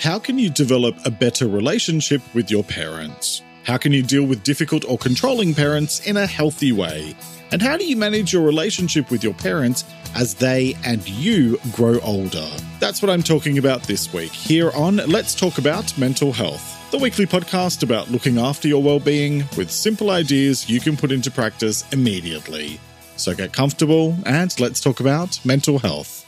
How can you develop a better relationship with your parents? How can you deal with difficult or controlling parents in a healthy way? And how do you manage your relationship with your parents as they and you grow older? That's what I'm talking about this week here on Let's Talk About Mental Health, the weekly podcast about looking after your well-being with simple ideas you can put into practice immediately. So get comfortable and let's talk about mental health.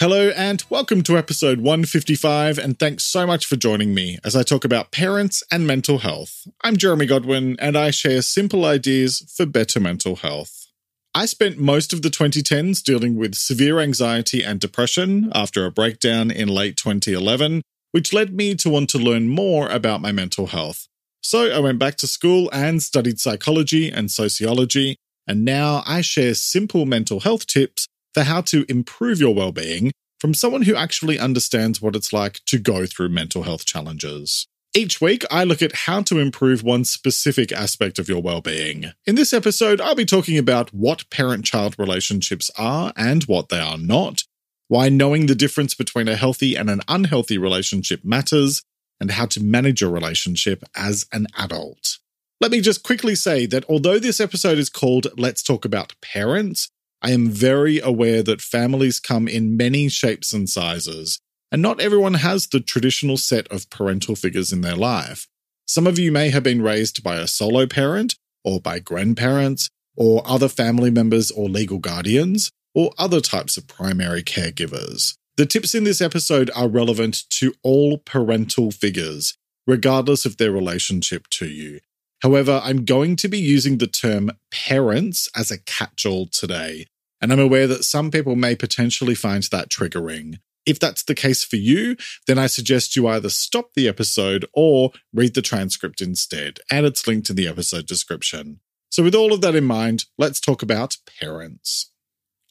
Hello and welcome to episode 155, and thanks so much for joining me as I talk about parents and mental health. I'm Jeremy Godwin, and I share simple ideas for better mental health. I spent most of the 2010s dealing with severe anxiety and depression after a breakdown in late 2011, which led me to want to learn more about my mental health. So I went back to school and studied psychology and sociology, and now I share simple mental health tips how to improve your well-being from someone who actually understands what it's like to go through mental health challenges. Each week, I look at how to improve one specific aspect of your well-being. In this episode, I'll be talking about what parent-child relationships are and what they are not, why knowing the difference between a healthy and an unhealthy relationship matters, and how to manage your relationship as an adult. Let me just quickly say that although this episode is called Let's Talk About Parents, I am very aware that families come in many shapes and sizes, and not everyone has the traditional set of parental figures in their life. Some of you may have been raised by a solo parent, or by grandparents, or other family members or legal guardians, or other types of primary caregivers. The tips in this episode are relevant to all parental figures, regardless of their relationship to you. However, I'm going to be using the term parents as a catch all today, and I'm aware that some people may potentially find that triggering. If that's the case for you, then I suggest you either stop the episode or read the transcript instead, and it's linked in the episode description. So, with all of that in mind, let's talk about parents.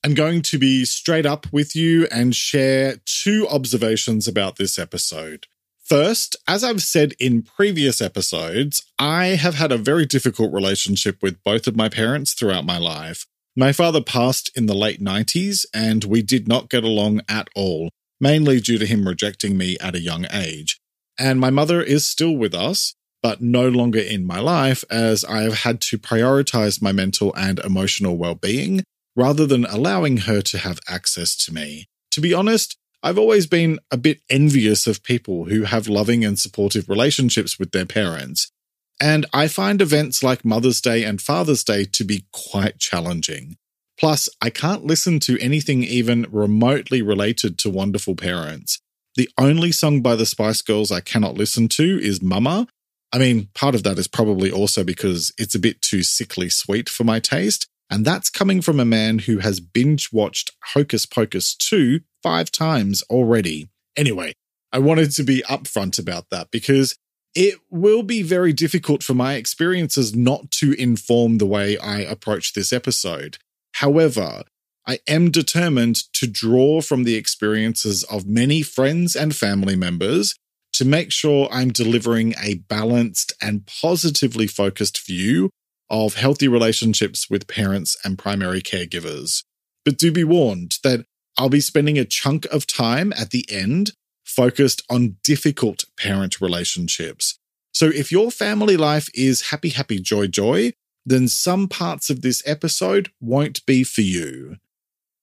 I'm going to be straight up with you and share two observations about this episode. First, as I've said in previous episodes, I have had a very difficult relationship with both of my parents throughout my life. My father passed in the late 90s, and we did not get along at all, mainly due to him rejecting me at a young age. And my mother is still with us, but no longer in my life, as I have had to prioritize my mental and emotional well being rather than allowing her to have access to me. To be honest, I've always been a bit envious of people who have loving and supportive relationships with their parents. And I find events like Mother's Day and Father's Day to be quite challenging. Plus, I can't listen to anything even remotely related to wonderful parents. The only song by the Spice Girls I cannot listen to is Mama. I mean, part of that is probably also because it's a bit too sickly sweet for my taste. And that's coming from a man who has binge watched Hocus Pocus 2 five times already. Anyway, I wanted to be upfront about that because it will be very difficult for my experiences not to inform the way I approach this episode. However, I am determined to draw from the experiences of many friends and family members to make sure I'm delivering a balanced and positively focused view of healthy relationships with parents and primary caregivers. But do be warned that I'll be spending a chunk of time at the end focused on difficult parent relationships. So if your family life is happy, happy, joy, joy, then some parts of this episode won't be for you.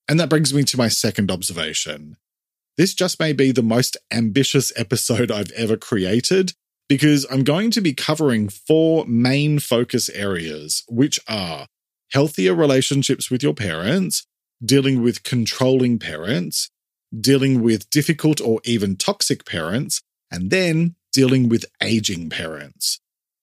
And that brings me to my second observation. This just may be the most ambitious episode I've ever created because I'm going to be covering four main focus areas, which are healthier relationships with your parents, dealing with controlling parents, dealing with difficult or even toxic parents, and then dealing with aging parents.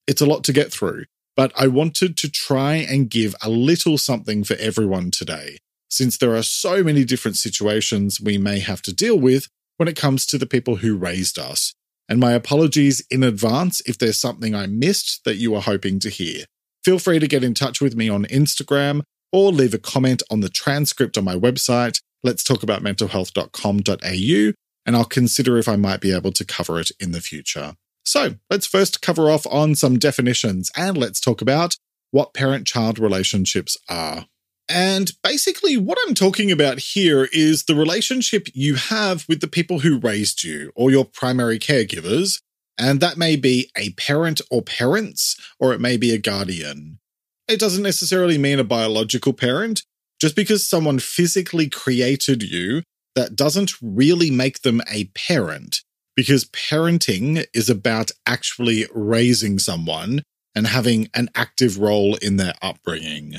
It's a lot to get through, but I wanted to try and give a little something for everyone today, since there are so many different situations we may have to deal with when it comes to the people who raised us. And my apologies in advance if there's something I missed that you are hoping to hear. Feel free to get in touch with me on Instagram or leave a comment on the transcript on my website, letstalkaboutmentalhealth.com.au, and I'll consider if I might be able to cover it in the future. So let's first cover off on some definitions and let's talk about what parent child relationships are. And basically, what I'm talking about here is the relationship you have with the people who raised you or your primary caregivers. And that may be a parent or parents, or it may be a guardian. It doesn't necessarily mean a biological parent. Just because someone physically created you, that doesn't really make them a parent, because parenting is about actually raising someone and having an active role in their upbringing.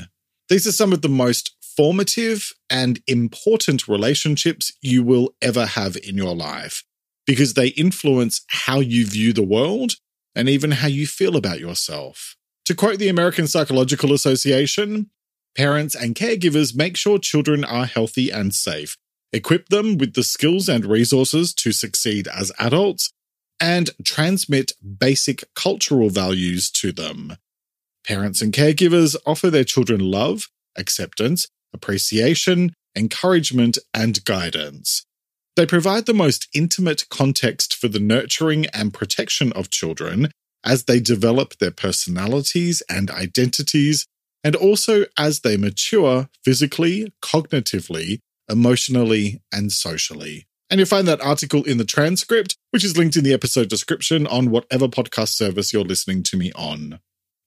These are some of the most formative and important relationships you will ever have in your life because they influence how you view the world and even how you feel about yourself. To quote the American Psychological Association, parents and caregivers make sure children are healthy and safe, equip them with the skills and resources to succeed as adults, and transmit basic cultural values to them. Parents and caregivers offer their children love, acceptance, appreciation, encouragement, and guidance. They provide the most intimate context for the nurturing and protection of children as they develop their personalities and identities, and also as they mature physically, cognitively, emotionally, and socially. And you'll find that article in the transcript, which is linked in the episode description on whatever podcast service you're listening to me on.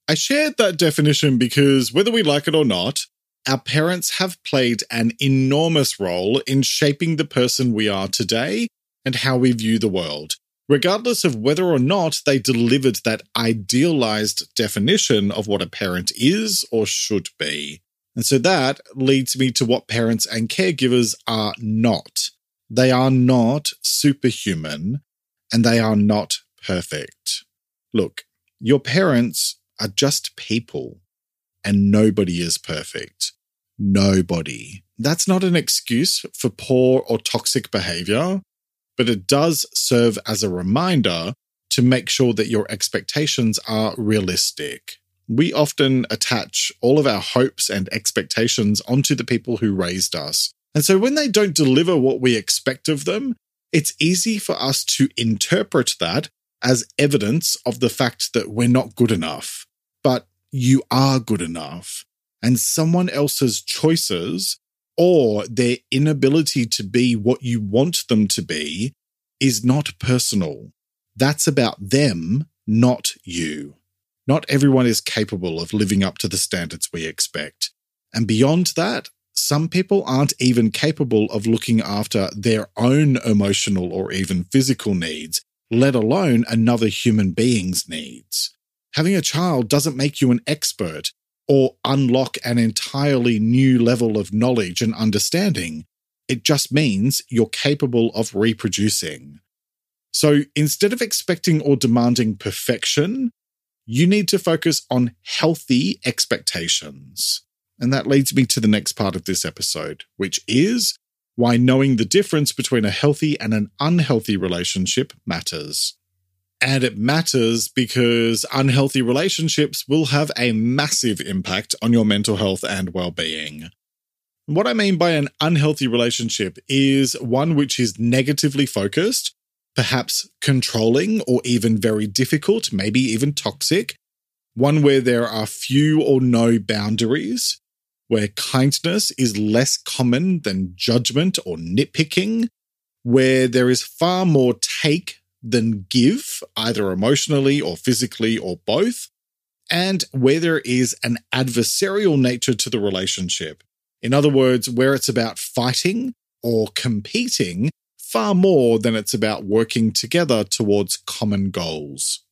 I shared that definition because whether we like it or not, our parents have played an enormous role in shaping the person we are today and how we view the world, regardless of whether or not they delivered that idealized definition of what a parent is or should be. And so that leads me to what parents and caregivers are not. They are not superhuman and they are not perfect. Look, your parents are just people, and nobody is perfect. Nobody. That's not an excuse for poor or toxic behavior, but it does serve as a reminder to make sure that your expectations are realistic. We often attach all of our hopes and expectations onto the people who raised us. And so when they don't deliver what we expect of them, it's easy for us to interpret that as evidence of the fact that we're not good enough but you are good enough. And someone else's choices or their inability to be what you want them to be is not personal. That's about them, not you. Not everyone is capable of living up to the standards we expect. And beyond that, some people aren't even capable of looking after their own emotional or even physical needs, let alone another human being's needs. Having a child doesn't make you an expert or unlock an entirely new level of knowledge and understanding. It just means you're capable of reproducing. So instead of expecting or demanding perfection, you need to focus on healthy expectations. And that leads me to the next part of this episode, which is why knowing the difference between a healthy and an unhealthy relationship matters. And it matters because unhealthy relationships will have a massive impact on your mental health and well being. What I mean by an unhealthy relationship is one which is negatively focused, perhaps controlling or even very difficult, maybe even toxic, one where there are few or no boundaries, where kindness is less common than judgment or nitpicking, where there is far more take than give, either emotionally or physically or both, and where there is an adversarial nature to the relationship. In other words, where it's about fighting or competing far more than it's about working together towards common goals.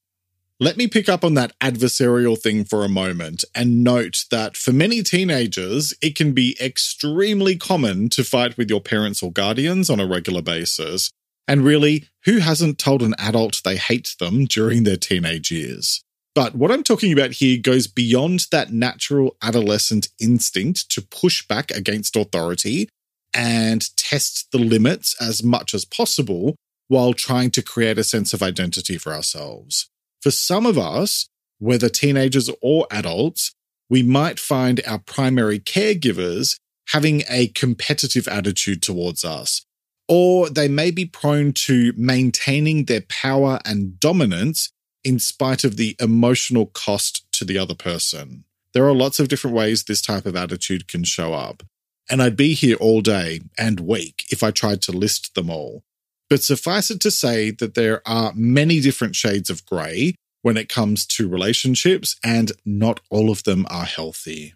Let me pick up on that adversarial thing for a moment and note that for many teenagers, it can be extremely common to fight with your parents or guardians on a regular basis, and really, who hasn't told an adult they hate them during their teenage years? But what I'm talking about here goes beyond that natural adolescent instinct to push back against authority and test the limits as much as possible while trying to create a sense of identity for ourselves. For some of us, whether teenagers or adults, we might find our primary caregivers having a competitive attitude towards us, or they may be prone to maintaining their power and dominance in spite of the emotional cost to the other person. There are lots of different ways this type of attitude can show up. And I'd be here all day and week if I tried to list them all. But suffice it to say that there are many different shades of grey when it comes to relationships, and not all of them are healthy.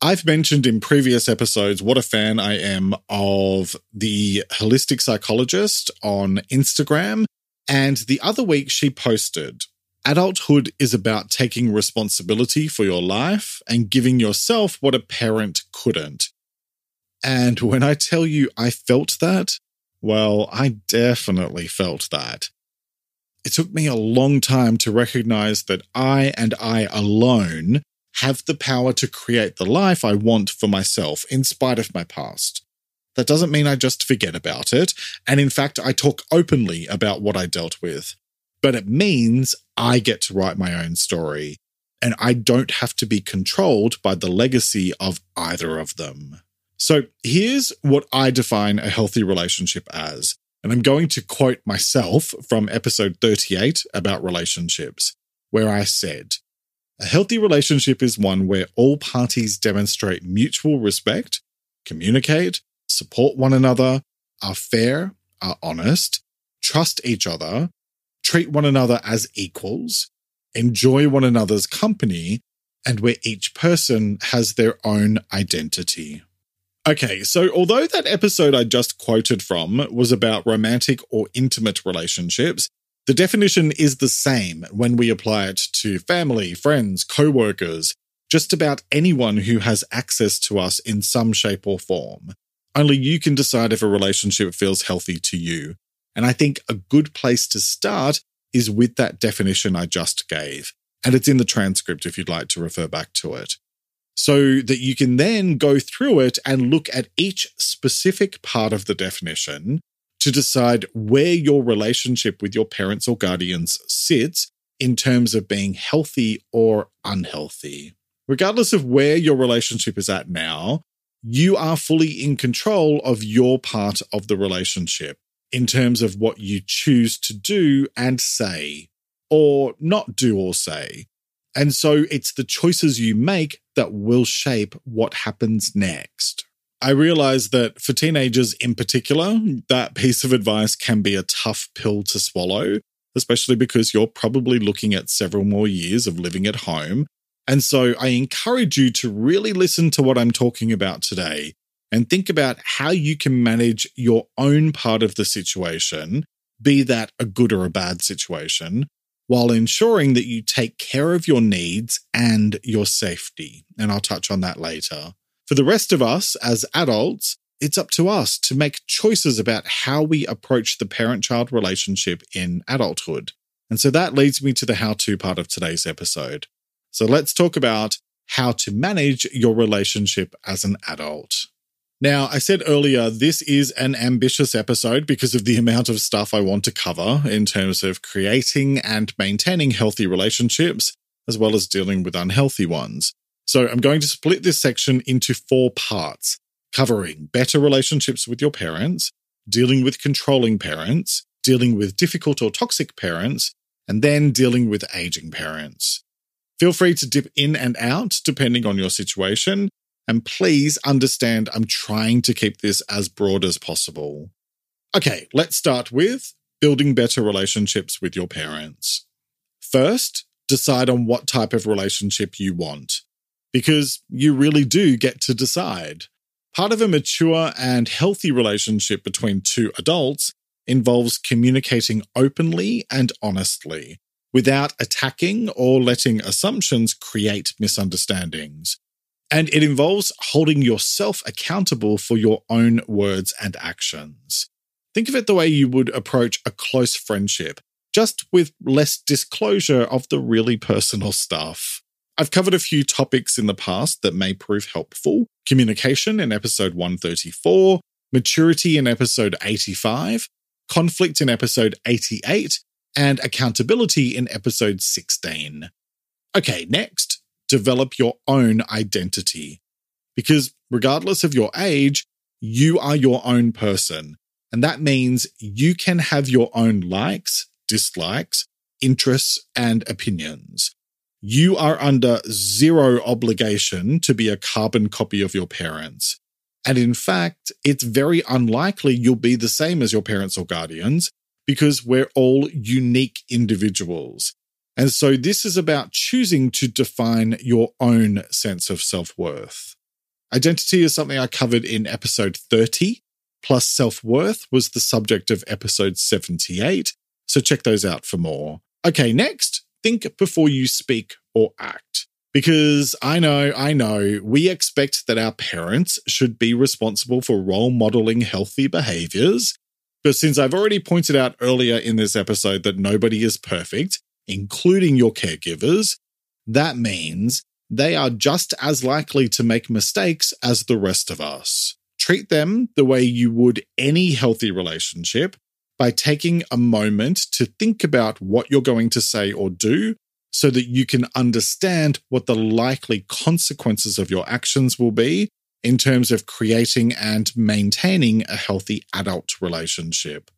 I've mentioned in previous episodes what a fan I am of the holistic psychologist on Instagram. And the other week she posted Adulthood is about taking responsibility for your life and giving yourself what a parent couldn't. And when I tell you I felt that, well, I definitely felt that. It took me a long time to recognize that I and I alone have the power to create the life I want for myself in spite of my past. That doesn't mean I just forget about it. And in fact, I talk openly about what I dealt with. But it means I get to write my own story. And I don't have to be controlled by the legacy of either of them. So here's what I define a healthy relationship as. And I'm going to quote myself from episode 38 about relationships, where I said, a healthy relationship is one where all parties demonstrate mutual respect, communicate, support one another, are fair, are honest, trust each other, treat one another as equals, enjoy one another's company, and where each person has their own identity. Okay, so although that episode I just quoted from was about romantic or intimate relationships, the definition is the same when we apply it to family, friends, co workers, just about anyone who has access to us in some shape or form. Only you can decide if a relationship feels healthy to you. And I think a good place to start is with that definition I just gave. And it's in the transcript if you'd like to refer back to it. So that you can then go through it and look at each specific part of the definition to decide where your relationship with your parents or guardians sits in terms of being healthy or unhealthy. Regardless of where your relationship is at now, you are fully in control of your part of the relationship in terms of what you choose to do and say, or not do or say. And so it's the choices you make that will shape what happens next. I realize that for teenagers in particular, that piece of advice can be a tough pill to swallow, especially because you're probably looking at several more years of living at home. And so I encourage you to really listen to what I'm talking about today and think about how you can manage your own part of the situation, be that a good or a bad situation, while ensuring that you take care of your needs and your safety. And I'll touch on that later. For the rest of us as adults, it's up to us to make choices about how we approach the parent child relationship in adulthood. And so that leads me to the how to part of today's episode. So let's talk about how to manage your relationship as an adult. Now, I said earlier, this is an ambitious episode because of the amount of stuff I want to cover in terms of creating and maintaining healthy relationships, as well as dealing with unhealthy ones. So I'm going to split this section into four parts, covering better relationships with your parents, dealing with controlling parents, dealing with difficult or toxic parents, and then dealing with aging parents. Feel free to dip in and out depending on your situation. And please understand I'm trying to keep this as broad as possible. Okay, let's start with building better relationships with your parents. First, decide on what type of relationship you want because you really do get to decide. Part of a mature and healthy relationship between two adults involves communicating openly and honestly without attacking or letting assumptions create misunderstandings. And it involves holding yourself accountable for your own words and actions. Think of it the way you would approach a close friendship, just with less disclosure of the really personal stuff. I've covered a few topics in the past that may prove helpful communication in episode 134, maturity in episode 85, conflict in episode 88, and accountability in episode 16. Okay, next, develop your own identity. Because regardless of your age, you are your own person. And that means you can have your own likes, dislikes, interests, and opinions. You are under zero obligation to be a carbon copy of your parents. And in fact, it's very unlikely you'll be the same as your parents or guardians because we're all unique individuals. And so this is about choosing to define your own sense of self worth. Identity is something I covered in episode 30, plus self worth was the subject of episode 78. So check those out for more. Okay, next, think before you speak or act. Because I know, I know, we expect that our parents should be responsible for role modeling healthy behaviors. But since I've already pointed out earlier in this episode that nobody is perfect, including your caregivers, that means they are just as likely to make mistakes as the rest of us. Treat them the way you would any healthy relationship by taking a moment to think about what you're going to say or do so that you can understand what the likely consequences of your actions will be in terms of creating and maintaining a healthy adult relationship.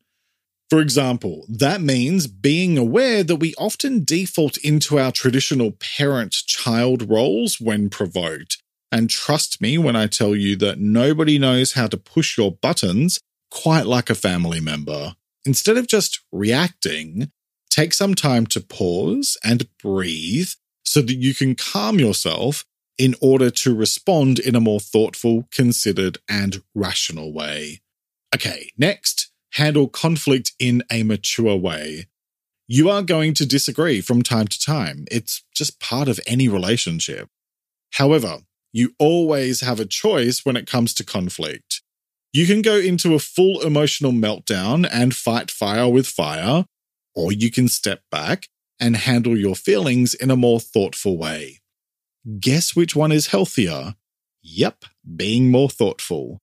For example, that means being aware that we often default into our traditional parent child roles when provoked. And trust me when I tell you that nobody knows how to push your buttons quite like a family member. Instead of just reacting, take some time to pause and breathe so that you can calm yourself in order to respond in a more thoughtful, considered, and rational way. Okay, next handle conflict in a mature way. You are going to disagree from time to time. It's just part of any relationship. However, you always have a choice when it comes to conflict. You can go into a full emotional meltdown and fight fire with fire, or you can step back and handle your feelings in a more thoughtful way. Guess which one is healthier? Yep, being more thoughtful.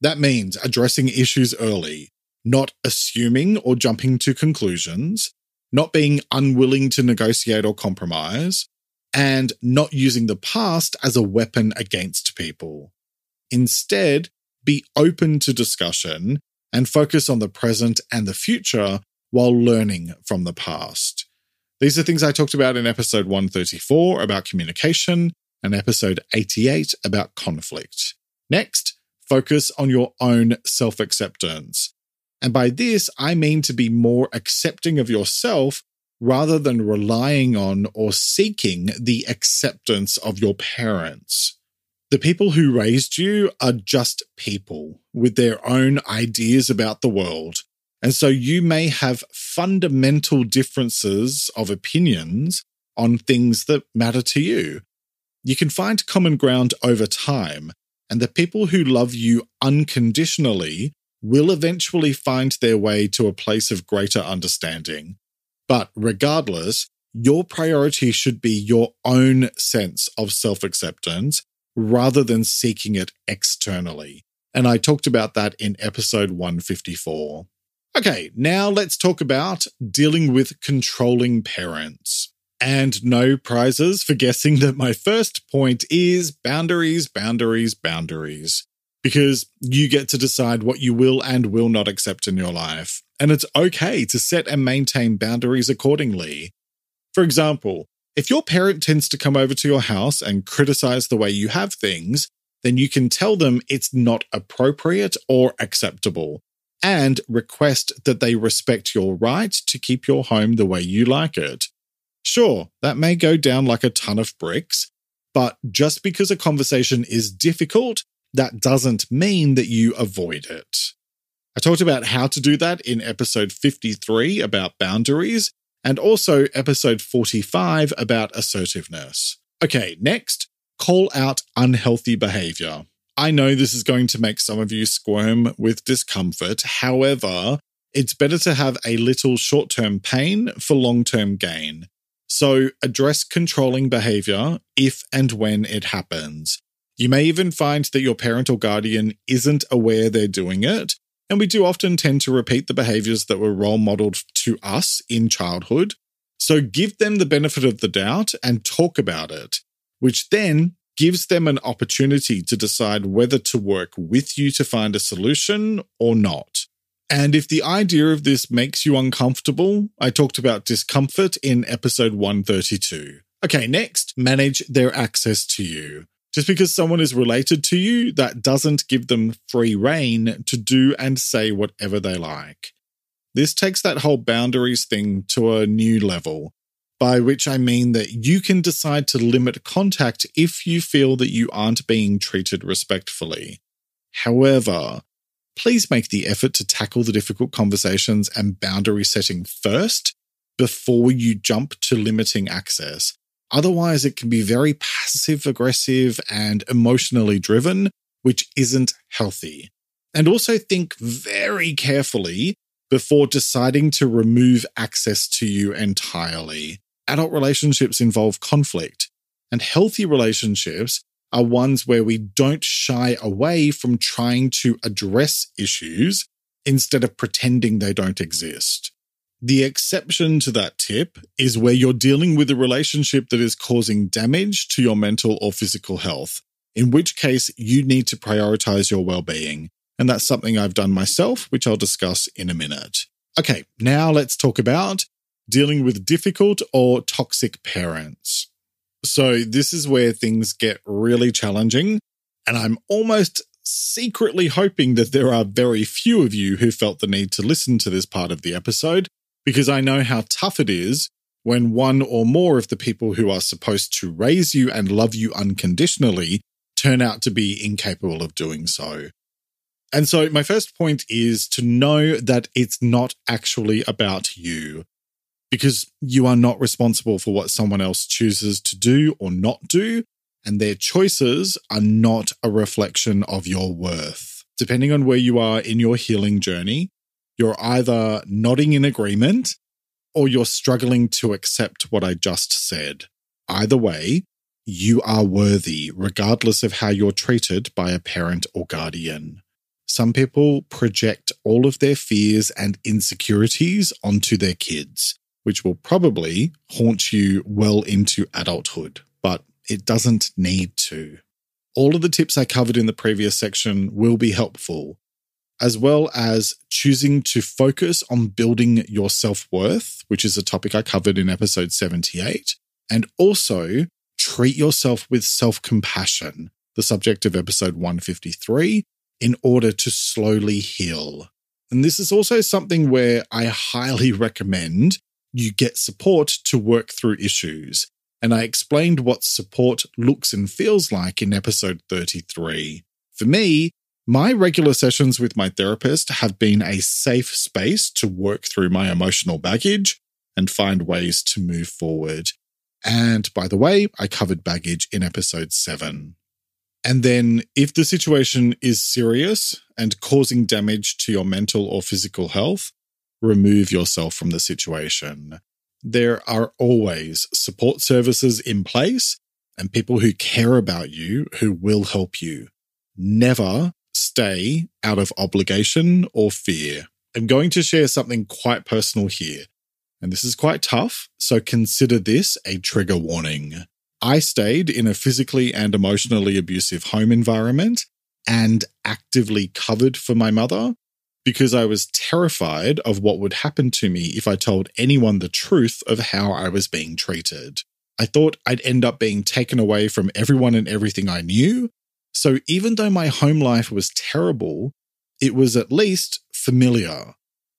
That means addressing issues early, not assuming or jumping to conclusions, not being unwilling to negotiate or compromise, and not using the past as a weapon against people. Instead, be open to discussion and focus on the present and the future while learning from the past. These are things I talked about in episode 134 about communication and episode 88 about conflict. Next, focus on your own self acceptance. And by this, I mean to be more accepting of yourself rather than relying on or seeking the acceptance of your parents. The people who raised you are just people with their own ideas about the world. And so you may have fundamental differences of opinions on things that matter to you. You can find common ground over time, and the people who love you unconditionally will eventually find their way to a place of greater understanding. But regardless, your priority should be your own sense of self acceptance rather than seeking it externally. And I talked about that in episode 154. Okay, now let's talk about dealing with controlling parents. And no prizes for guessing that my first point is boundaries, boundaries, boundaries because you get to decide what you will and will not accept in your life. And it's okay to set and maintain boundaries accordingly. For example, if your parent tends to come over to your house and criticize the way you have things, then you can tell them it's not appropriate or acceptable and request that they respect your right to keep your home the way you like it. Sure, that may go down like a ton of bricks, but just because a conversation is difficult that doesn't mean that you avoid it. I talked about how to do that in episode 53 about boundaries and also episode 45 about assertiveness. Okay, next, call out unhealthy behavior. I know this is going to make some of you squirm with discomfort. However, it's better to have a little short term pain for long term gain. So address controlling behavior if and when it happens. You may even find that your parent or guardian isn't aware they're doing it. And we do often tend to repeat the behaviors that were role modeled to us in childhood. So give them the benefit of the doubt and talk about it, which then gives them an opportunity to decide whether to work with you to find a solution or not. And if the idea of this makes you uncomfortable, I talked about discomfort in episode 132. Okay, next, manage their access to you. Just because someone is related to you, that doesn't give them free reign to do and say whatever they like. This takes that whole boundaries thing to a new level, by which I mean that you can decide to limit contact if you feel that you aren't being treated respectfully. However, please make the effort to tackle the difficult conversations and boundary setting first before you jump to limiting access. Otherwise, it can be very passive aggressive and emotionally driven, which isn't healthy. And also think very carefully before deciding to remove access to you entirely. Adult relationships involve conflict, and healthy relationships are ones where we don't shy away from trying to address issues instead of pretending they don't exist. The exception to that tip is where you're dealing with a relationship that is causing damage to your mental or physical health, in which case you need to prioritize your well being and that's something I've done myself, which I'll discuss in a minute. Okay, now let's talk about dealing with difficult or toxic parents. So, this is where things get really challenging, and I'm almost secretly hoping that there are very few of you who felt the need to listen to this part of the episode, because I know how tough it is when one or more of the people who are supposed to raise you and love you unconditionally turn out to be incapable of doing so. And so, my first point is to know that it's not actually about you because you are not responsible for what someone else chooses to do or not do. And their choices are not a reflection of your worth. Depending on where you are in your healing journey, you're either nodding in agreement or you're struggling to accept what I just said. Either way, you are worthy, regardless of how you're treated by a parent or guardian. Some people project all of their fears and insecurities onto their kids, which will probably haunt you well into adulthood, but it doesn't need to. All of the tips I covered in the previous section will be helpful, as well as choosing to focus on building your self worth, which is a topic I covered in episode 78, and also treat yourself with self compassion, the subject of episode 153, in order to slowly heal. And this is also something where I highly recommend you get support to work through issues. And I explained what support looks and feels like in episode 33. For me, my regular sessions with my therapist have been a safe space to work through my emotional baggage and find ways to move forward. And by the way, I covered baggage in episode 7. And then, if the situation is serious and causing damage to your mental or physical health, remove yourself from the situation. There are always support services in place and people who care about you who will help you. Never stay out of obligation or fear. I'm going to share something quite personal here, and this is quite tough, so consider this a trigger warning. I stayed in a physically and emotionally abusive home environment and actively covered for my mother because I was terrified of what would happen to me if I told anyone the truth of how I was being treated. I thought I'd end up being taken away from everyone and everything I knew. So even though my home life was terrible, it was at least familiar.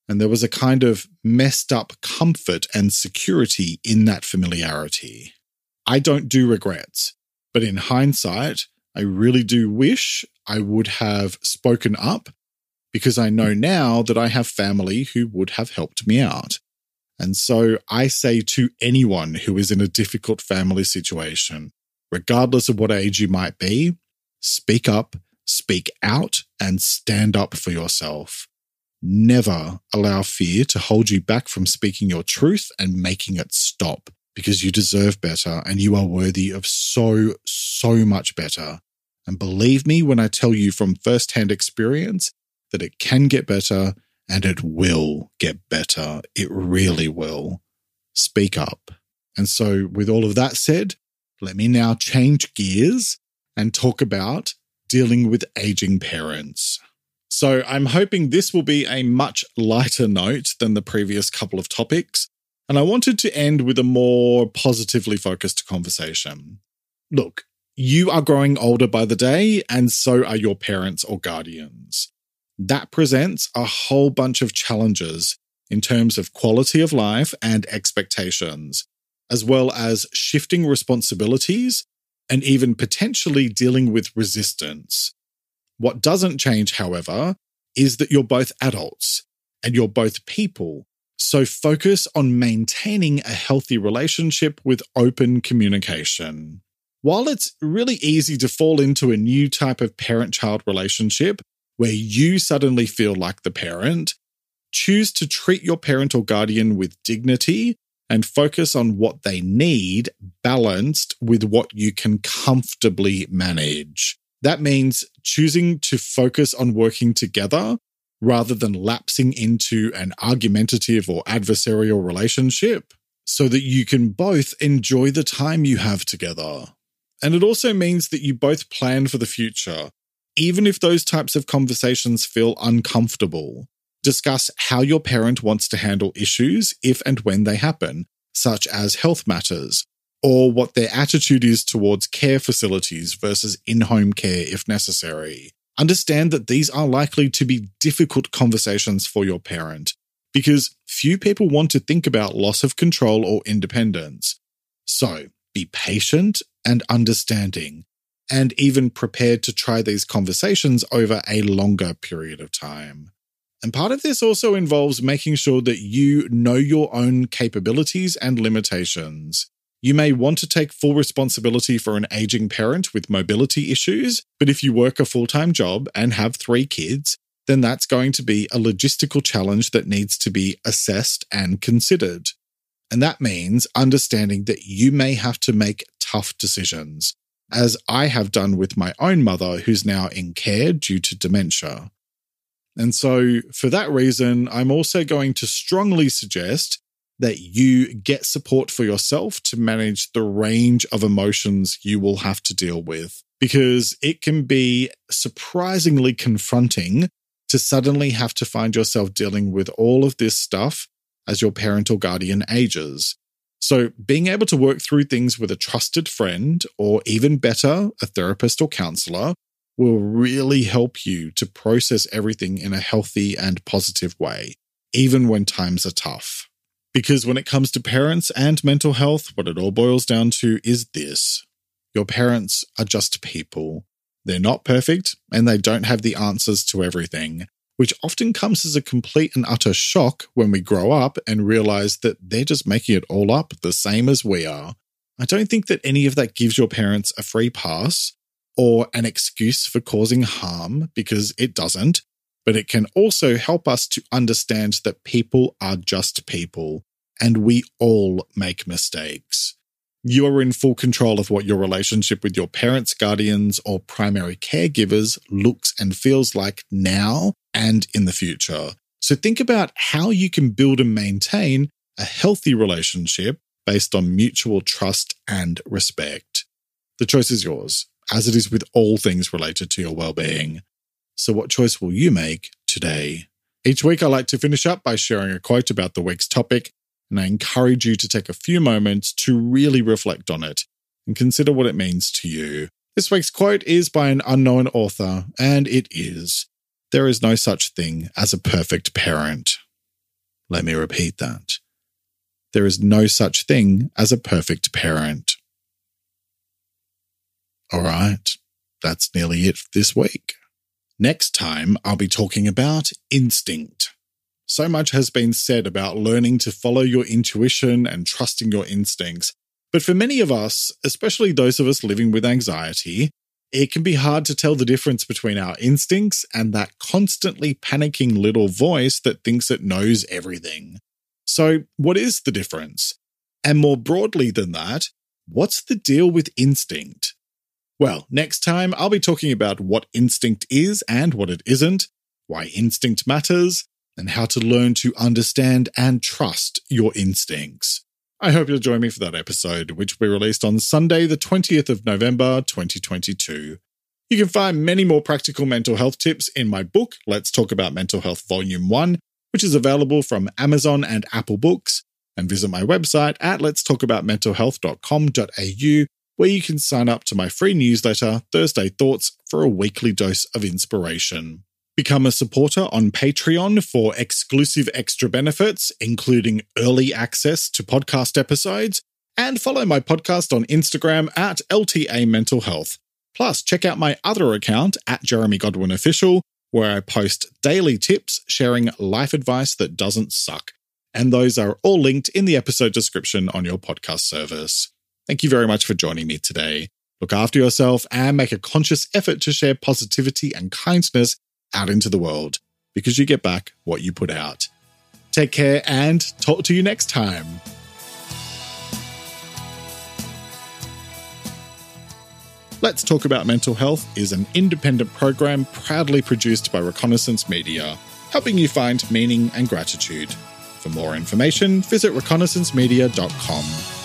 And there was a kind of messed up comfort and security in that familiarity. I don't do regrets, but in hindsight, I really do wish I would have spoken up because I know now that I have family who would have helped me out. And so I say to anyone who is in a difficult family situation, regardless of what age you might be, speak up, speak out, and stand up for yourself. Never allow fear to hold you back from speaking your truth and making it stop because you deserve better and you are worthy of so, so much better. And believe me when I tell you from firsthand experience that it can get better and it will get better. It really will. Speak up. And so, with all of that said, let me now change gears and talk about dealing with aging parents. So, I'm hoping this will be a much lighter note than the previous couple of topics And I wanted to end with a more positively focused conversation. Look, you are growing older by the day, and so are your parents or guardians. That presents a whole bunch of challenges in terms of quality of life and expectations, as well as shifting responsibilities and even potentially dealing with resistance. What doesn't change, however, is that you're both adults and you're both people. So focus on maintaining a healthy relationship with open communication. While it's really easy to fall into a new type of parent child relationship where you suddenly feel like the parent, choose to treat your parent or guardian with dignity and focus on what they need balanced with what you can comfortably manage. That means choosing to focus on working together rather than lapsing into an argumentative or adversarial relationship so that you can both enjoy the time you have together. And it also means that you both plan for the future, even if those types of conversations feel uncomfortable. Discuss how your parent wants to handle issues if and when they happen, such as health matters, or what their attitude is towards care facilities versus in home care if necessary. Understand that these are likely to be difficult conversations for your parent because few people want to think about loss of control or independence. So be patient and understanding, and even prepared to try these conversations over a longer period of time. And part of this also involves making sure that you know your own capabilities and limitations. You may want to take full responsibility for an aging parent with mobility issues, but if you work a full time job and have three kids, then that's going to be a logistical challenge that needs to be assessed and considered. And that means understanding that you may have to make tough decisions, as I have done with my own mother, who's now in care due to dementia. And so, for that reason, I'm also going to strongly suggest that you get support for yourself to manage the range of emotions you will have to deal with, because it can be surprisingly confronting to suddenly have to find yourself dealing with all of this stuff as your parent or guardian ages. So, being able to work through things with a trusted friend, or even better, a therapist or counselor, will really help you to process everything in a healthy and positive way, even when times are tough. Because when it comes to parents and mental health, what it all boils down to is this your parents are just people. They're not perfect and they don't have the answers to everything, which often comes as a complete and utter shock when we grow up and realize that they're just making it all up the same as we are. I don't think that any of that gives your parents a free pass or an excuse for causing harm because it doesn't but it can also help us to understand that people are just people and we all make mistakes. You are in full control of what your relationship with your parents, guardians, or primary caregivers looks and feels like now and in the future. So think about how you can build and maintain a healthy relationship based on mutual trust and respect. The choice is yours, as it is with all things related to your well-being. So, what choice will you make today? Each week, I like to finish up by sharing a quote about the week's topic, and I encourage you to take a few moments to really reflect on it and consider what it means to you. This week's quote is by an unknown author, and it is There is no such thing as a perfect parent. Let me repeat that. There is no such thing as a perfect parent. All right, that's nearly it this week. Next time, I'll be talking about instinct. So much has been said about learning to follow your intuition and trusting your instincts. But for many of us, especially those of us living with anxiety, it can be hard to tell the difference between our instincts and that constantly panicking little voice that thinks it knows everything. So, what is the difference? And more broadly than that, what's the deal with instinct? Well, next time I'll be talking about what instinct is and what it isn't, why instinct matters, and how to learn to understand and trust your instincts. I hope you'll join me for that episode, which will be released on Sunday, the 20th of November, 2022. You can find many more practical mental health tips in my book, Let's Talk About Mental Health Volume 1, which is available from Amazon and Apple Books and visit my website at letstalkaboutmentalhealth.com.au where you can sign up to my free newsletter, Thursday Thoughts, for a weekly dose of inspiration. Become a supporter on Patreon for exclusive extra benefits, including early access to podcast episodes, and follow my podcast on Instagram at LTA Mental Health. Plus, check out my other account at Jeremy Godwin Official, where I post daily tips sharing life advice that doesn't suck. And those are all linked in the episode description on your podcast service. Thank you very much for joining me today. Look after yourself and make a conscious effort to share positivity and kindness out into the world because you get back what you put out. Take care and talk to you next time. Let's Talk About Mental Health is an independent program proudly produced by Reconnaissance Media, helping you find meaning and gratitude. For more information, visit reconnaissancemedia.com.